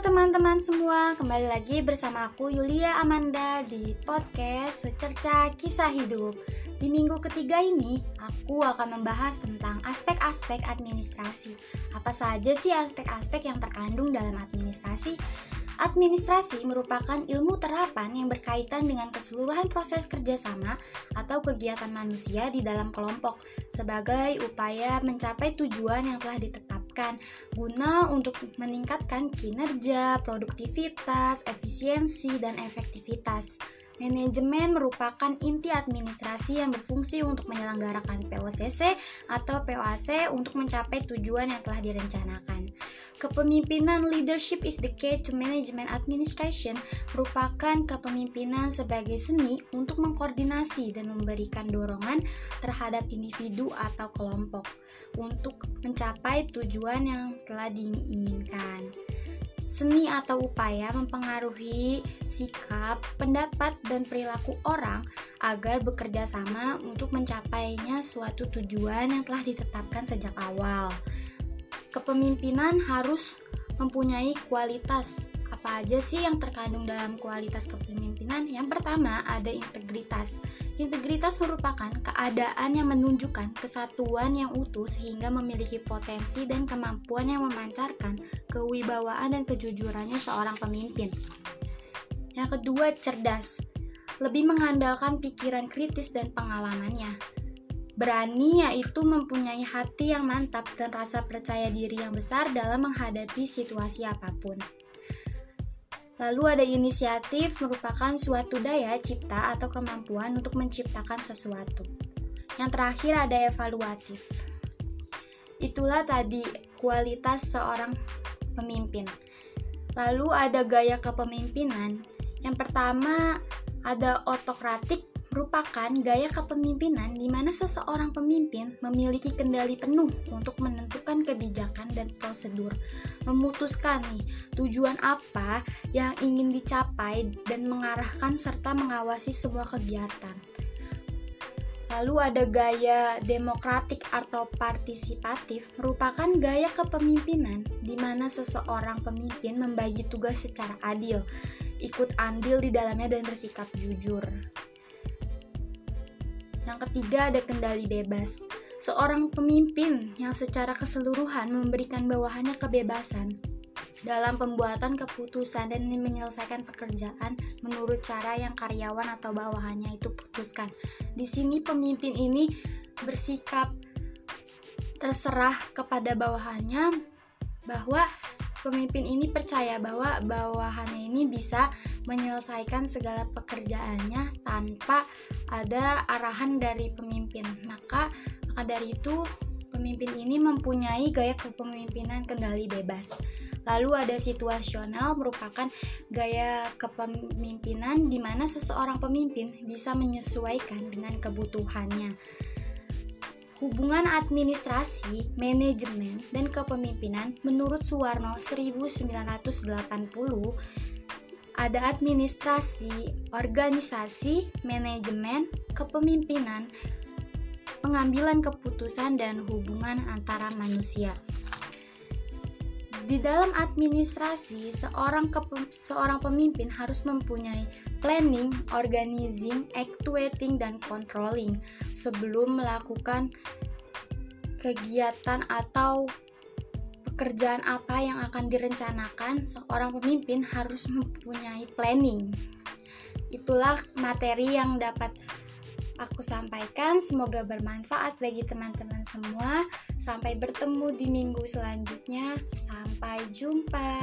teman-teman semua, kembali lagi bersama aku Yulia Amanda di podcast Secerca Kisah Hidup. Di minggu ketiga ini, aku akan membahas tentang aspek-aspek administrasi. Apa saja sih aspek-aspek yang terkandung dalam administrasi? Administrasi merupakan ilmu terapan yang berkaitan dengan keseluruhan proses kerjasama atau kegiatan manusia di dalam kelompok sebagai upaya mencapai tujuan yang telah ditetapkan guna untuk meningkatkan kinerja, produktivitas, efisiensi, dan efektivitas. Manajemen merupakan inti administrasi yang berfungsi untuk menyelenggarakan POCC atau POAC untuk mencapai tujuan yang telah direncanakan. Kepemimpinan leadership is the key to management administration merupakan kepemimpinan sebagai seni untuk mengkoordinasi dan memberikan dorongan terhadap individu atau kelompok untuk mencapai tujuan yang telah diinginkan. Seni atau upaya mempengaruhi sikap, pendapat, dan perilaku orang agar bekerja sama untuk mencapainya suatu tujuan yang telah ditetapkan sejak awal. Kepemimpinan harus mempunyai kualitas apa aja sih yang terkandung dalam kualitas kepemimpinan? Yang pertama ada integritas. Integritas merupakan keadaan yang menunjukkan kesatuan yang utuh sehingga memiliki potensi dan kemampuan yang memancarkan kewibawaan dan kejujurannya seorang pemimpin. Yang kedua, cerdas. Lebih mengandalkan pikiran kritis dan pengalamannya. Berani yaitu mempunyai hati yang mantap dan rasa percaya diri yang besar dalam menghadapi situasi apa pun. Lalu ada inisiatif merupakan suatu daya cipta atau kemampuan untuk menciptakan sesuatu. Yang terakhir ada evaluatif. Itulah tadi kualitas seorang pemimpin. Lalu ada gaya kepemimpinan. Yang pertama ada otokratik merupakan gaya kepemimpinan di mana seseorang pemimpin memiliki kendali penuh untuk menentukan kebijakan dan prosedur, memutuskan nih tujuan apa yang ingin dicapai dan mengarahkan serta mengawasi semua kegiatan. Lalu ada gaya demokratik atau partisipatif merupakan gaya kepemimpinan di mana seseorang pemimpin membagi tugas secara adil, ikut andil di dalamnya dan bersikap jujur. Yang ketiga ada kendali bebas. Seorang pemimpin yang secara keseluruhan memberikan bawahannya kebebasan dalam pembuatan keputusan dan menyelesaikan pekerjaan menurut cara yang karyawan atau bawahannya itu putuskan. Di sini pemimpin ini bersikap terserah kepada bawahannya bahwa pemimpin ini percaya bahwa bawahannya ini bisa menyelesaikan segala pekerjaannya tanpa ada arahan dari pemimpin. Maka, maka dari itu pemimpin ini mempunyai gaya kepemimpinan kendali bebas. Lalu ada situasional merupakan gaya kepemimpinan di mana seseorang pemimpin bisa menyesuaikan dengan kebutuhannya. Hubungan administrasi, manajemen, dan kepemimpinan menurut Suwarno 1980 ada administrasi, organisasi, manajemen, kepemimpinan, pengambilan keputusan dan hubungan antara manusia. Di dalam administrasi, seorang seorang pemimpin harus mempunyai planning, organizing, actuating, dan controlling sebelum melakukan kegiatan atau pekerjaan apa yang akan direncanakan. Seorang pemimpin harus mempunyai planning. Itulah materi yang dapat aku sampaikan. Semoga bermanfaat bagi teman-teman semua. Sampai bertemu di minggu selanjutnya. Sampai jumpa.